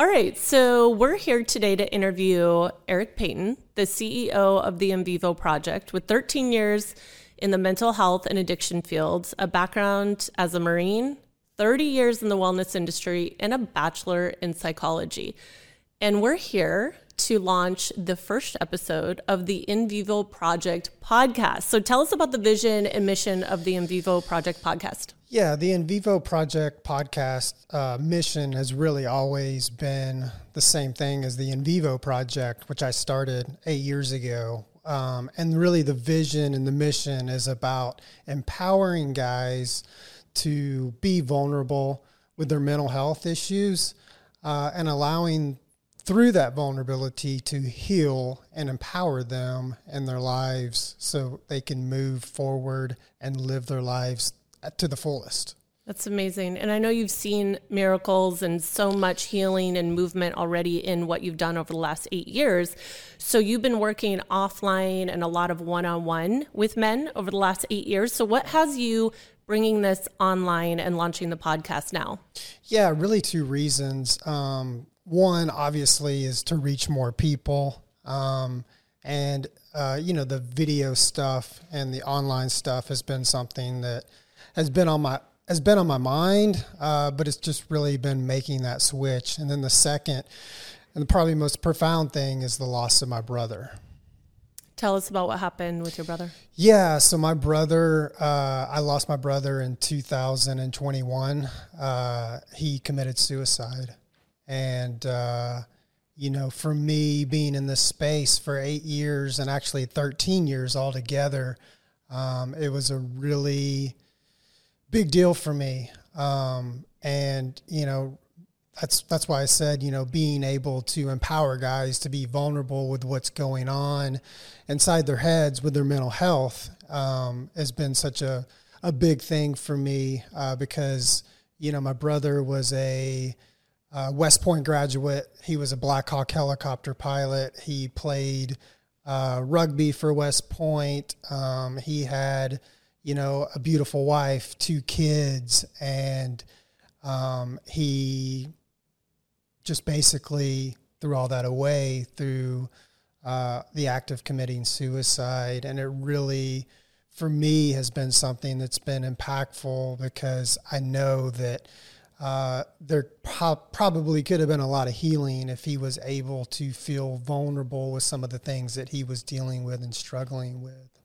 All right, so we're here today to interview Eric Peyton, the CEO of the In Vivo Project, with 13 years in the mental health and addiction fields, a background as a Marine, 30 years in the wellness industry, and a bachelor in psychology. And we're here to launch the first episode of the In Vivo Project podcast. So tell us about the vision and mission of the In Vivo Project podcast. Yeah, the In Vivo Project podcast uh, mission has really always been the same thing as the In Vivo Project, which I started eight years ago. Um, and really, the vision and the mission is about empowering guys to be vulnerable with their mental health issues uh, and allowing through that vulnerability to heal and empower them in their lives so they can move forward and live their lives to the fullest. That's amazing. And I know you've seen miracles and so much healing and movement already in what you've done over the last eight years. So you've been working offline and a lot of one on one with men over the last eight years. So, what has you bringing this online and launching the podcast now? Yeah, really two reasons. Um, one obviously is to reach more people um, and uh, you know the video stuff and the online stuff has been something that has been on my has been on my mind uh, but it's just really been making that switch and then the second and the probably most profound thing is the loss of my brother Tell us about what happened with your brother. Yeah, so my brother, uh, I lost my brother in 2021. Uh, he committed suicide. And, uh, you know, for me being in this space for eight years and actually 13 years altogether, um, it was a really big deal for me. Um, and, you know, that's that's why I said, you know, being able to empower guys to be vulnerable with what's going on inside their heads with their mental health um, has been such a a big thing for me uh, because you know my brother was a uh, West Point graduate. He was a Black Hawk helicopter pilot. He played uh, rugby for West Point. Um, he had, you know, a beautiful wife, two kids, and um, he just basically threw all that away through uh, the act of committing suicide. And it really, for me, has been something that's been impactful because I know that uh, there pro- probably could have been a lot of healing if he was able to feel vulnerable with some of the things that he was dealing with and struggling with.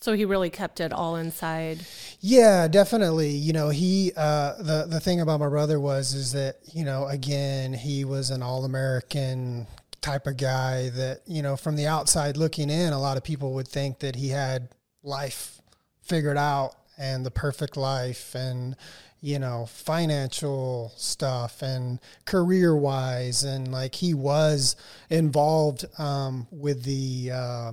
So he really kept it all inside. Yeah, definitely. You know, he uh, the the thing about my brother was is that you know again he was an all American type of guy that you know from the outside looking in, a lot of people would think that he had life figured out and the perfect life and you know, financial stuff and career wise. And like he was involved um, with the, uh,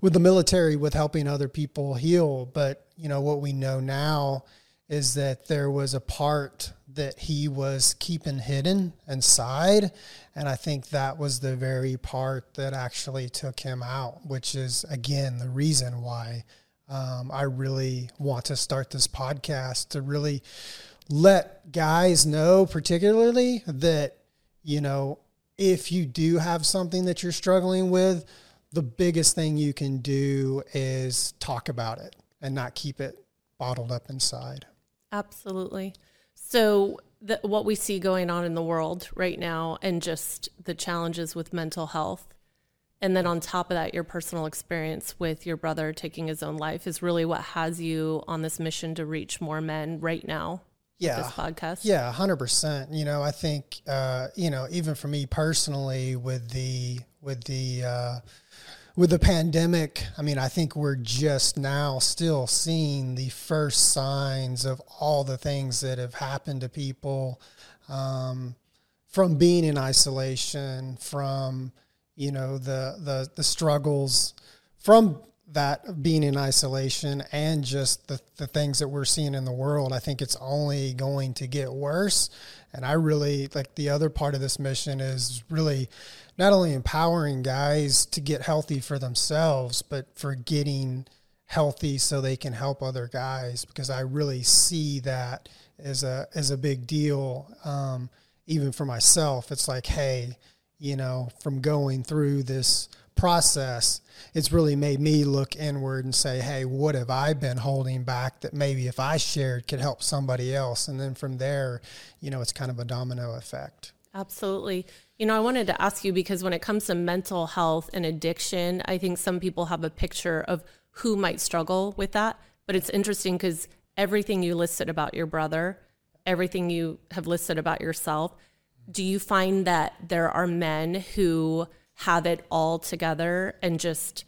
with the military with helping other people heal. But, you know, what we know now is that there was a part that he was keeping hidden inside. And I think that was the very part that actually took him out, which is, again, the reason why um, I really want to start this podcast to really let guys know, particularly that, you know, if you do have something that you're struggling with, the biggest thing you can do is talk about it and not keep it bottled up inside. Absolutely. So, the, what we see going on in the world right now and just the challenges with mental health and then on top of that your personal experience with your brother taking his own life is really what has you on this mission to reach more men right now yeah this podcast yeah 100% you know i think uh, you know even for me personally with the with the uh, with the pandemic i mean i think we're just now still seeing the first signs of all the things that have happened to people um, from being in isolation from you know the the the struggles from that being in isolation and just the, the things that we're seeing in the world, I think it's only going to get worse. And I really like the other part of this mission is really not only empowering guys to get healthy for themselves, but for getting healthy so they can help other guys because I really see that as a as a big deal. Um, even for myself, it's like, hey, you know, from going through this process, it's really made me look inward and say, hey, what have I been holding back that maybe if I shared could help somebody else? And then from there, you know, it's kind of a domino effect. Absolutely. You know, I wanted to ask you because when it comes to mental health and addiction, I think some people have a picture of who might struggle with that. But it's interesting because everything you listed about your brother, everything you have listed about yourself, do you find that there are men who have it all together and just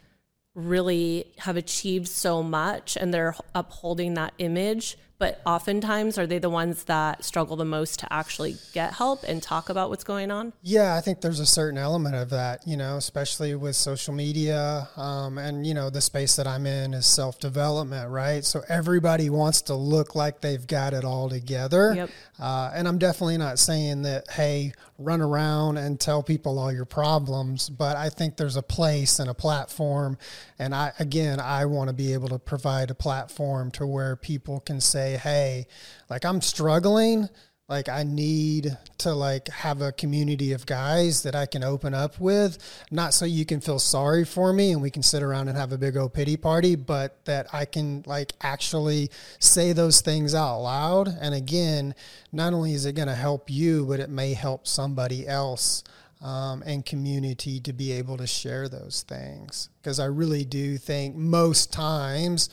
really have achieved so much and they're upholding that image but oftentimes are they the ones that struggle the most to actually get help and talk about what's going on? Yeah i think there's a certain element of that you know especially with social media um, and you know the space that i'm in is self-development right? So everybody wants to look like they've got it all together. Yep. uh, and i'm definitely not saying that hey run around and tell people all your problems but i think there's a place and a platform and i again i want to be able to provide a platform to where people can say say, hey, like I'm struggling. Like I need to like have a community of guys that I can open up with, not so you can feel sorry for me and we can sit around and have a big old pity party, but that I can like actually say those things out loud. And again, not only is it going to help you, but it may help somebody else um, and community to be able to share those things. Because I really do think most times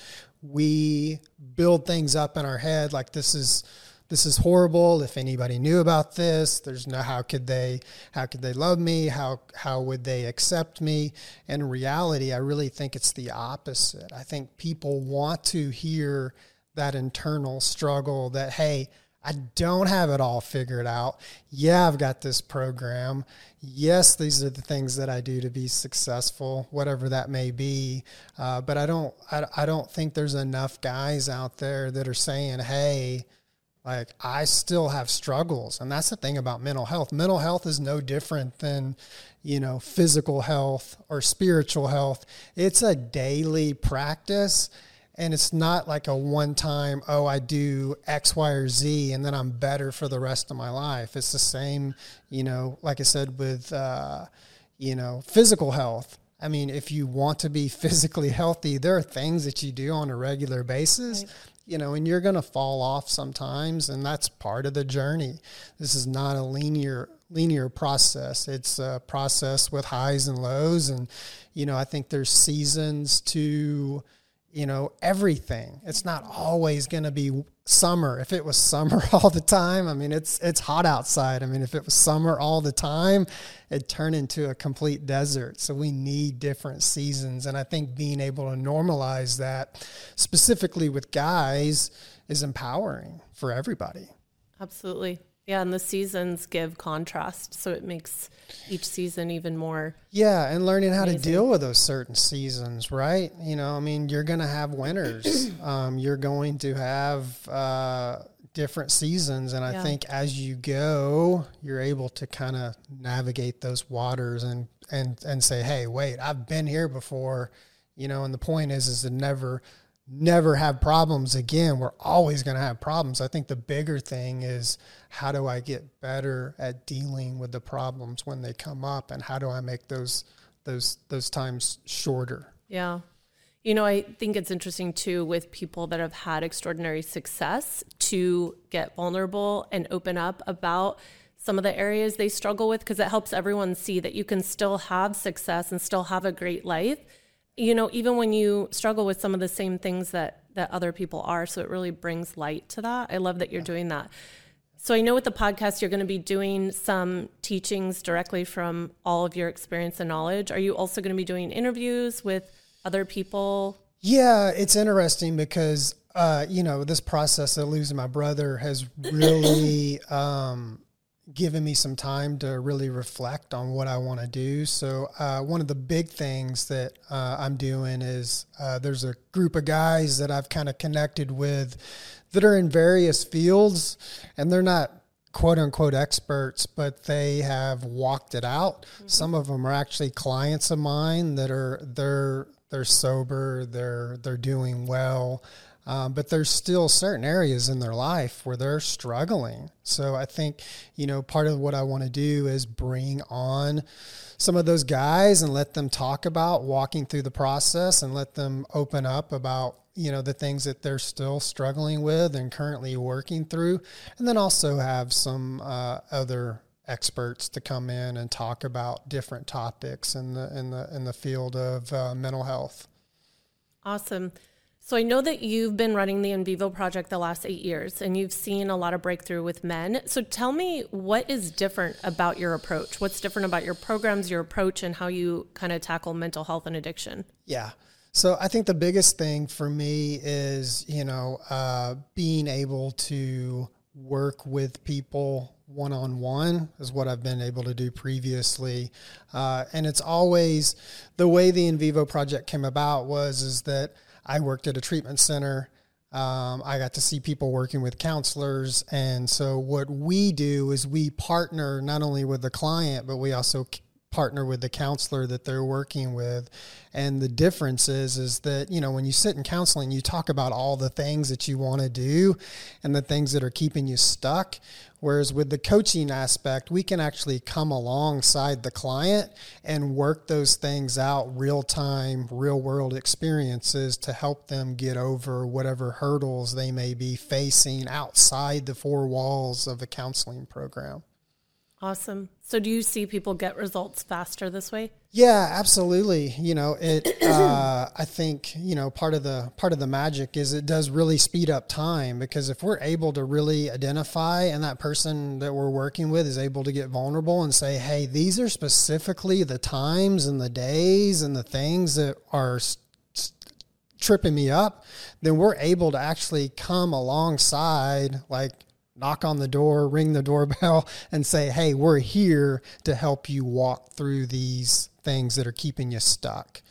we build things up in our head like this is this is horrible. If anybody knew about this there's no how could they how could they love me? How how would they accept me? In reality i really think it's the opposite. I think people want to hear that internal struggle that hey I don't have it all figured out. Yeah, I've got this program. Yes, these are the things that I do to be successful, whatever that may be. Uh, but I don't, I, I don't think there's enough guys out there that are saying, "Hey, like I still have struggles." And that's the thing about mental health. Mental health is no different than, you know, physical health or spiritual health. It's a daily practice and it's not like a one time oh i do x y or z and then i'm better for the rest of my life. It's the same you know like i said with uh, you know physical health. I mean if you want to be physically healthy there are things that you do on a regular basis right. you know and you're going to fall off sometimes and that's part of the journey. This is not a linear linear process. It's a process with highs and lows and you know i think there's seasons to you know, everything. It's not always going to be summer. If it was summer all the time, I mean, it's it's hot outside. I mean, if it was summer all the time, it'd turn into a complete desert. So we need different seasons, and I think being able to normalize that, specifically with guys, is empowering for everybody. Absolutely. Yeah, and the seasons give contrast, so it makes each season even more. Yeah, and learning how amazing. to deal with those certain seasons, right? You know, I mean, you're going to have winters. um, you're going to have uh, different seasons, and I yeah. think as you go, you're able to kind of navigate those waters and and and say, "Hey, wait, I've been here before." You know, and the point is, is to never never have problems again. We're always going to have problems. I think the bigger thing is how do I get better at dealing with the problems when they come up and how do I make those those those times shorter? Yeah. You know, I think it's interesting too with people that have had extraordinary success to get vulnerable and open up about some of the areas they struggle with because it helps everyone see that you can still have success and still have a great life you know, even when you struggle with some of the same things that that other people are, so it really brings light to that. I love that you're doing that. So I know with the podcast you're going to be doing some teachings directly from all of your experience and knowledge. Are you also going to be doing interviews with other people? Yeah, it's interesting because uh, you know this process of losing my brother has really um, given me some time to really reflect on what I want to do. So, uh, one of the big things that uh, I'm doing is uh, there's a group of guys that I've kind of connected with that are in various fields, and they're not quote unquote experts, but they have walked it out. Mm-hmm. Some of them are actually clients of mine that are they're they're sober, they're they're doing well. Um, but there's still certain areas in their life where they're struggling. So I think, you know, part of what I want to do is bring on some of those guys and let them talk about walking through the process and let them open up about you know the things that they're still struggling with and currently working through. And then also have some uh, other experts to come in and talk about different topics in the in the in the field of uh, mental health. Awesome so I know that you've been running the In Vivo project the last eight years and you've seen a lot of breakthrough with men. So tell me what is different about your approach? What's different about your programs, your approach, and how you kind of tackle mental health and addiction? Yeah. So I think the biggest thing for me is, you know, uh, being able to work with people one on one is what I've been able to do previously, uh, and it's always the way the In Vivo project came about was is that I worked at a treatment center. Um, I got to see people working with counselors. And so, what we do is we partner not only with the client, but we also partner with the counselor that they're working with. And the difference is is that you know when you sit in counseling you talk about all the things that you want to do and the things that are keeping you stuck. Whereas with the coaching aspect we can actually come alongside the client and work those things out real time real world experiences to help them get over whatever hurdles they may be facing outside the four walls of a counseling program Awesome. So, do you see people get results faster this way? Yeah, absolutely. You know, it. Uh, I think you know part of the part of the magic is it does really speed up time because if we're able to really identify and that person that we're working with is able to get vulnerable and say, "Hey, these are specifically the times and the days and the things that are." tripping me up then we're able to actually come alongside like knock on the door, ring the doorbell, and say, hey, we're here to help you walk through these things that are keeping you stuck.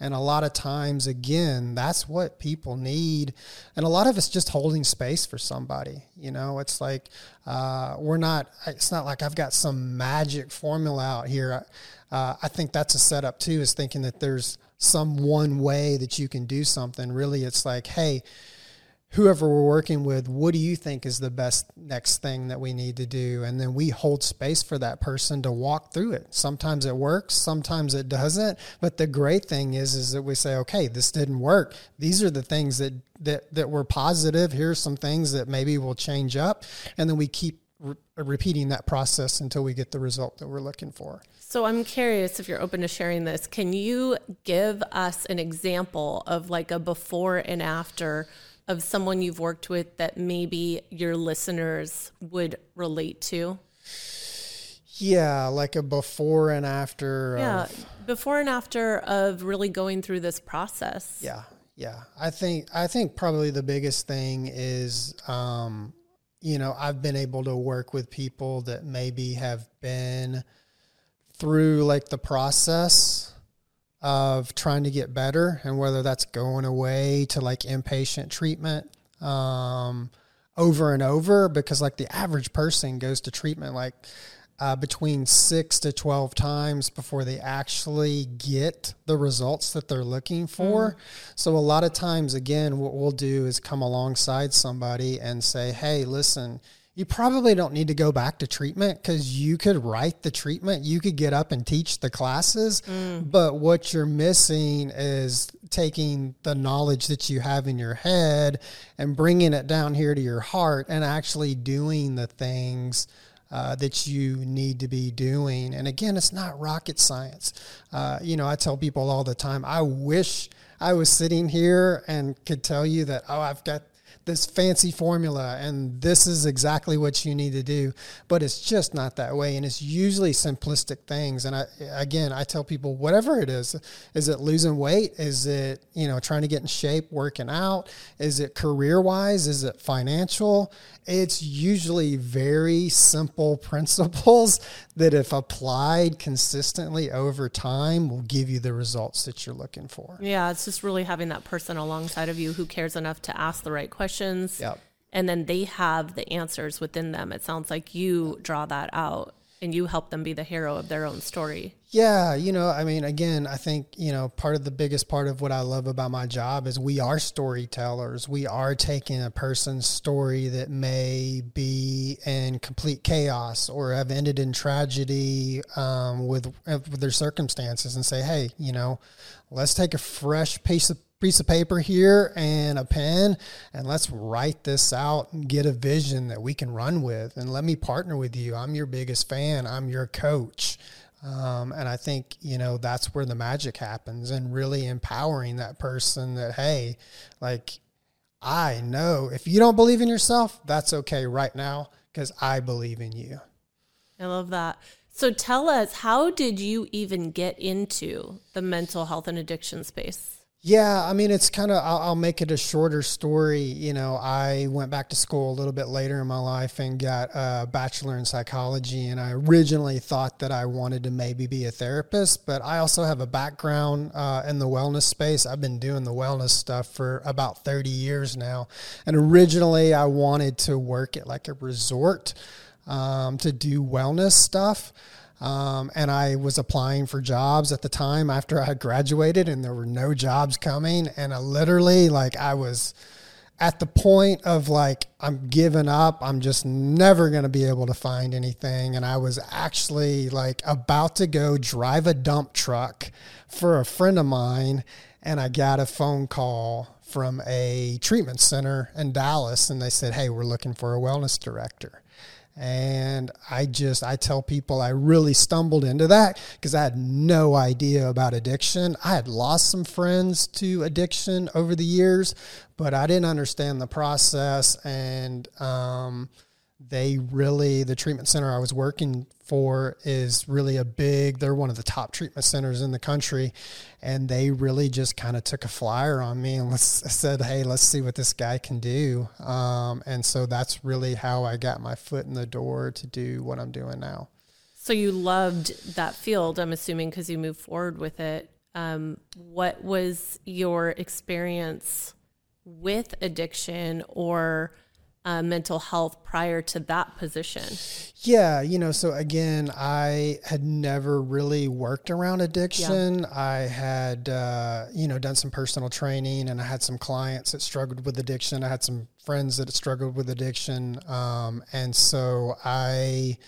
And a lot of times, again, that's what people need. And a lot of it's just holding space for somebody. You know, it's like uh, we're not, it's not like I've got some magic formula out here. Uh, I think that's a setup too, is thinking that there's some one way that you can do something. Really, it's like, hey, whoever we're working with, what do you think is the best next thing that we need to do? And then we hold space for that person to walk through it. Sometimes it works, sometimes it doesn't. But the great thing is, is that we say, okay, this didn't work. These are the things that that that were positive. Here's some things that maybe will change up, and then we keep re- repeating that process until we get the result that we're looking for. So I'm curious if you're open to sharing this. Can you give us an example of like a before and after? Of someone you've worked with that maybe your listeners would relate to? Yeah, like a before and after. Yeah, of, before and after of really going through this process. Yeah, yeah. I think I think probably the biggest thing is, um, you know, I've been able to work with people that maybe have been through like the process of trying to get better and whether that's going away to like inpatient treatment um, over and over because like the average person goes to treatment like uh, between six to 12 times before they actually get the results that they're looking for. Mm. So, a lot of times, again, what we'll do is come alongside somebody and say, hey, listen, you probably don't need to go back to treatment because you could write the treatment, you could get up and teach the classes. Mm. But what you're missing is taking the knowledge that you have in your head and bringing it down here to your heart and actually doing the things. Uh, that you need to be doing. And again, it's not rocket science. Uh, you know, I tell people all the time, I wish I was sitting here and could tell you that, oh, I've got this fancy formula and this is exactly what you need to do. But it's just not that way and it's usually simplistic things. And i again i tell people whatever it is is it losing weight? Is it you know trying to get in shape working out? Is it career wise is it financial? It's usually very simple principles that, if applied consistently over time, will give you the results that you're looking for. Yeah, it's just really having that person alongside of you who cares enough to ask the right questions. Yep. And then they have the answers within them. It sounds like you draw that out. and you help them be the hero of their own story. Yeah, you know, I mean, again, I think, you know, part of the biggest part of what I love about my job is we are storytellers. We are taking a person's story that may be in complete chaos or have ended in tragedy um, with, with their circumstances and say, hey, you know, let's take a fresh piece of piece of paper here and a pen and let's write this out and get a vision that we can run with. And let me partner with you. I'm your biggest fan. I'm your coach. Um, and i think you know that's where the magic happens and really empowering that person that hey like i know if you don't believe in yourself that's okay right now because i believe in you. I love that. So tell us how did you even get into the mental health and addiction space yeah, I mean, it's kind of, I'll, I'll, make it a shorter story. You know, I went back to school a little bit later in my life and got a bachelor in psychology. And I originally thought that I wanted to maybe be a therapist, but I also have a background uh, in the wellness space. I've been doing the wellness stuff for about 30 years now. And originally, I wanted to work at like a resort um, to do wellness stuff. Um, and I was applying for jobs at the time after I had graduated, and there were no jobs coming. And I literally, like, I was at the point of like, I'm giving up. I'm just never going to be able to find anything. And I was actually like about to go drive a dump truck for a friend of mine. And I got a phone call from a treatment center in Dallas, and they said, Hey, we're looking for a wellness director. And I just, I tell people I really stumbled into that because I had no idea about addiction. I had lost some friends to addiction over the years, but I didn't understand the process. And, um, they really the treatment center I was working for is really a big they're one of the top treatment centers in the country. And they really just kind of took a flyer on me and said hey let's see what this guy can do. Um, and so that's really how I got my foot in the door to do what I'm doing now. So you loved that field I'm assuming because you moved forward with it. Um, what was your experience with addiction or uh, mental health prior to that position? Yeah, you know, so again, I had never really worked around addiction. Yeah. I had, uh, you know, done some personal training and I had some clients that struggled with addiction. I had some friends that struggled with addiction. Um, and so I,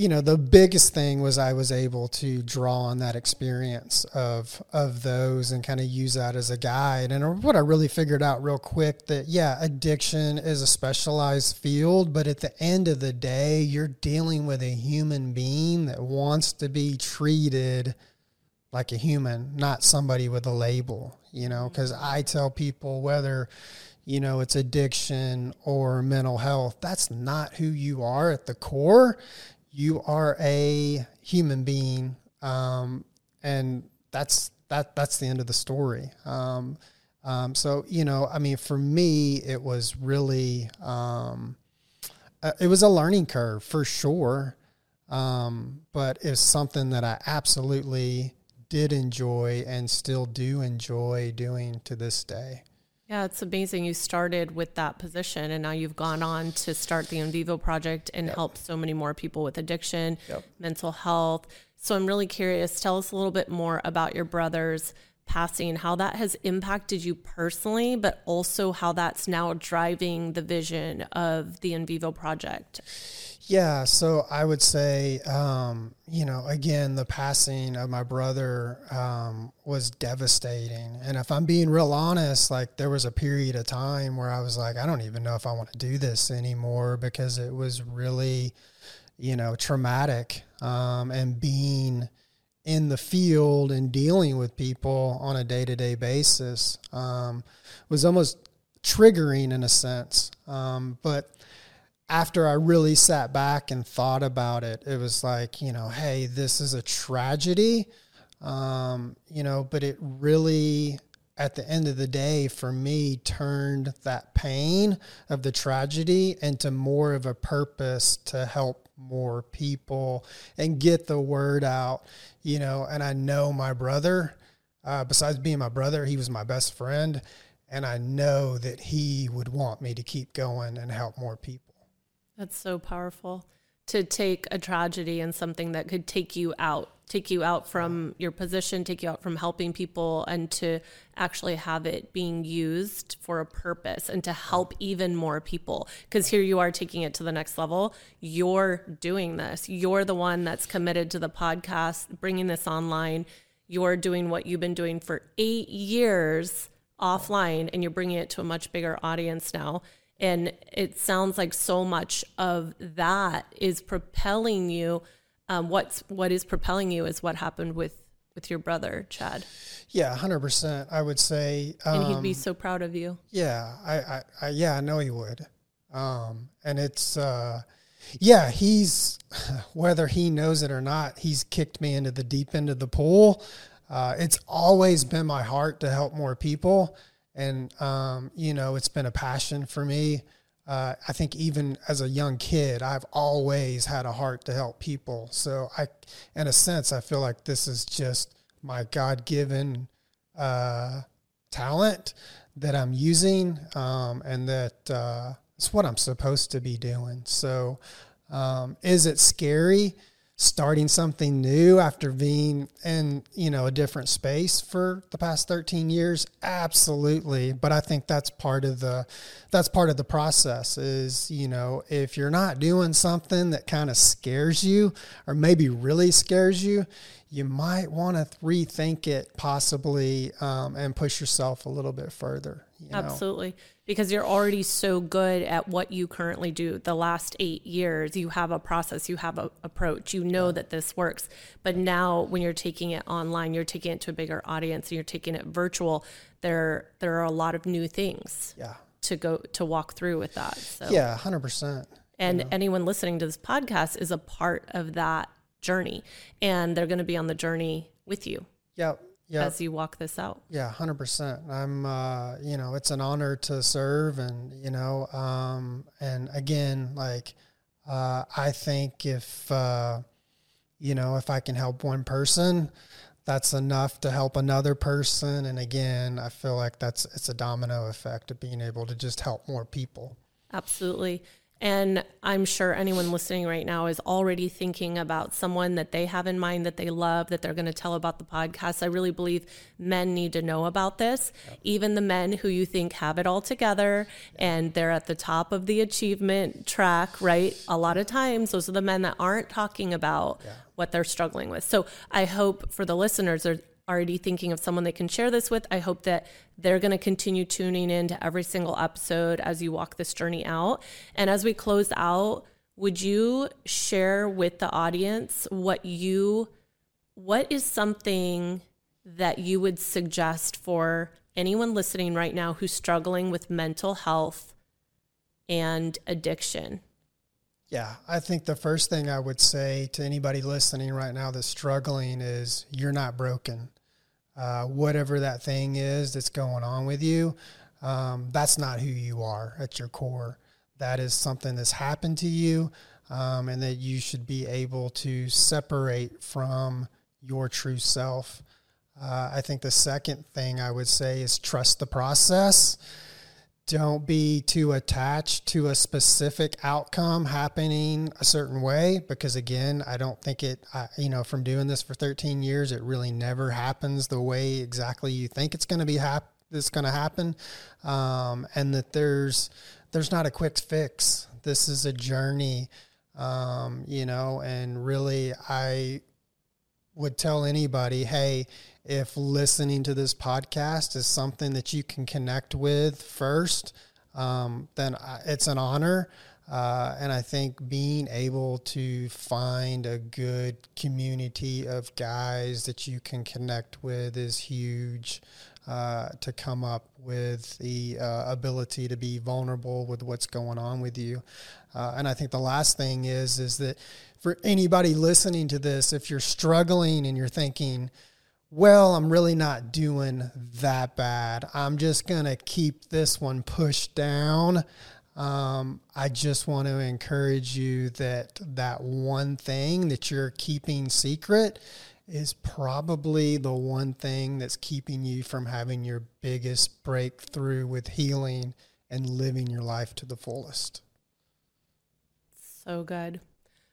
you know the biggest thing was I was able to draw on that experience of of those and kind of use that as a guide. And what I really figured out real quick that yeah, addiction is a specialized field, but at the end of the day, you're dealing with a human being that wants to be treated like a human, not somebody with a label, you know, mm-hmm. cuz I tell people whether you know, it's addiction or mental health. That's not who you are at the core you are a human being, um, and that's that. That's the end of the story. Um, um, so you know, I mean, for me, it was really um, uh, it was a learning curve for sure, um, but it's something that I absolutely did enjoy and still do enjoy doing to this day. Yeah, it's amazing. You started with that position and now you've gone on to start the In Vivo project and yep. help so many more people with addiction, yep. mental health. So I'm really curious. Tell us a little bit more about your brother's passing, how that has impacted you personally, but also how that's now driving the vision of the In Vivo project. Yeah, so I would say, um, you know, again, the passing of my brother um, was devastating. And if I'm being real honest, like there was a period of time where I was like, I don't even know if I want to do this anymore because it was really, you know, traumatic. Um, and being in the field and dealing with people on a day to day basis um, was almost triggering in a sense. Um, but after I really sat back and thought about it, it was like, you know, hey, this is a tragedy, um, you know, but it really, at the end of the day, for me, turned that pain of the tragedy into more of a purpose to help more people and get the word out, you know. And I know my brother, uh, besides being my brother, he was my best friend. And I know that he would want me to keep going and help more people. That's so powerful. to take a tragedy and something that could take you out, take you out from your position, take you out from helping people, and to actually have it being used for a purpose and to help even more people. Because here you are taking it to the next level. You're doing this, you're the one that's committed to the podcast, bringing this online. You're doing what you've been doing for eight years offline, and you're bringing it to a much bigger audience now and it sounds like so much of that is propelling you um, what's what is propelling you is what happened with with your brother chad. Yeah 100% i would say um, and he'd be um, so proud of you. yeah I, I, I yeah i know he would. Um, and it's uh, yeah he's whether he knows it or not he's kicked me into the deep end of the pool. Uh, it's always been my heart to help more people. And um, you know it's been a passion for me. Uh, I think even as a young kid, I've always had a heart to help people. So I, in a sense, I feel like this is just my God given uh, talent that I'm using, um, and that uh, it's what I'm supposed to be doing. So, um, is it scary? Starting something new after being in you know a different space for the past 13 years absolutely but i think that's part of the that's part of the process is you know if you're not doing something that kind of scares you or maybe really scares you you might want to rethink it possibly um, and push yourself a little bit further you know? Because you're already so good at what you currently do. The last eight years, you have a process, you have a approach, you know that this works. But now, when you're taking it online, you're taking it to a bigger audience, and you're taking it virtual. There, there are a lot of new things. Yeah. To go to walk through with that. So. Yeah, hundred percent. And anyone listening to this podcast is a part of that journey, and they're going to be on the journey with you. Yeah, yep. as you walk this out. Yeah, hundred percent. I'm, uh, you know, it's an honor to serve, and you know, um, and again, like, uh, I think if, uh, you know, if I can help one person, that's enough to help another person, and again, I feel like that's it's a domino effect of being able to just help more people. Absolutely. And I'm sure anyone listening right now is already thinking about someone that they have in mind that they love, that they're going to tell about the podcast. I really believe men need to know about this. Even the men who you think have it all together and they're at the top of the achievement track, right? A lot of times, those are the men that aren't talking about yeah. what they're struggling with. So I hope for the listeners, already thinking of someone they can share this with. I hope that they're going to continue tuning in to every single episode as you walk this journey out. And as we close out, would you share with the audience what you what is something that you would suggest for anyone listening right now who's struggling with mental health and addiction? Yeah, I think the first thing I would say to anybody listening right now that's struggling is you're not broken uh, whatever that thing is that's going on with you, um, that's not who you are at your core. That is something that's happened to you, um, and that you should be able to separate from your true self. Uh, I think the second thing I would say is trust the process don't be too attached to a specific outcome happening a certain way because again i don't think it I, you know from doing this for 13 years it really never happens the way exactly you think it's going to be hap- it's going to happen. Um, and that there's there's not a quick fix. This is a journey um, you know and really i would tell anybody hey if listening to this podcast is something that you can connect with first, um, then it's an honor. Uh, and I think being able to find a good community of guys that you can connect with is huge. Uh, to come up with the uh, ability to be vulnerable with what's going on with you, uh, and I think the last thing is is that for anybody listening to this, if you're struggling and you're thinking, well, I'm really not doing that bad. I'm just going to keep this one pushed down. Um, I just want to encourage you that that one thing that you're keeping secret is probably the one thing that's keeping you from having your biggest breakthrough with healing and living your life to the fullest. So good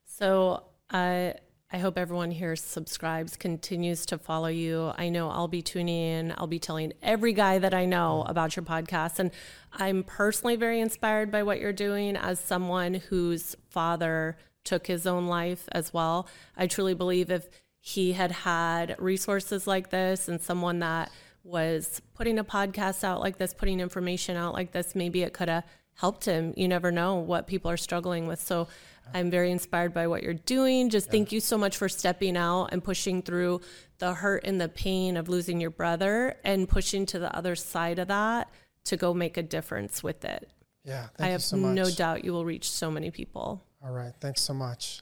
So I I hope everyone here subscribes, continues to follow you. I know I'll be tuning in. I'll be telling every guy that I know mm. about your podcast. And I'm personally very inspired by what you're doing as someone whose father took his own life as well. I truly believe if he had had resources like this and someone that was putting a podcast out like this, putting information out like this, maybe it could have helped him. You never know what people are struggling with. So I'm very inspired by what you're doing. Just yeah. thank you so much for stepping out and pushing through the hurt and the pain of losing your brother and pushing to the other side of that to go make a difference with it. Yeah, I have so no doubt you will reach so many people. All right, thanks so much.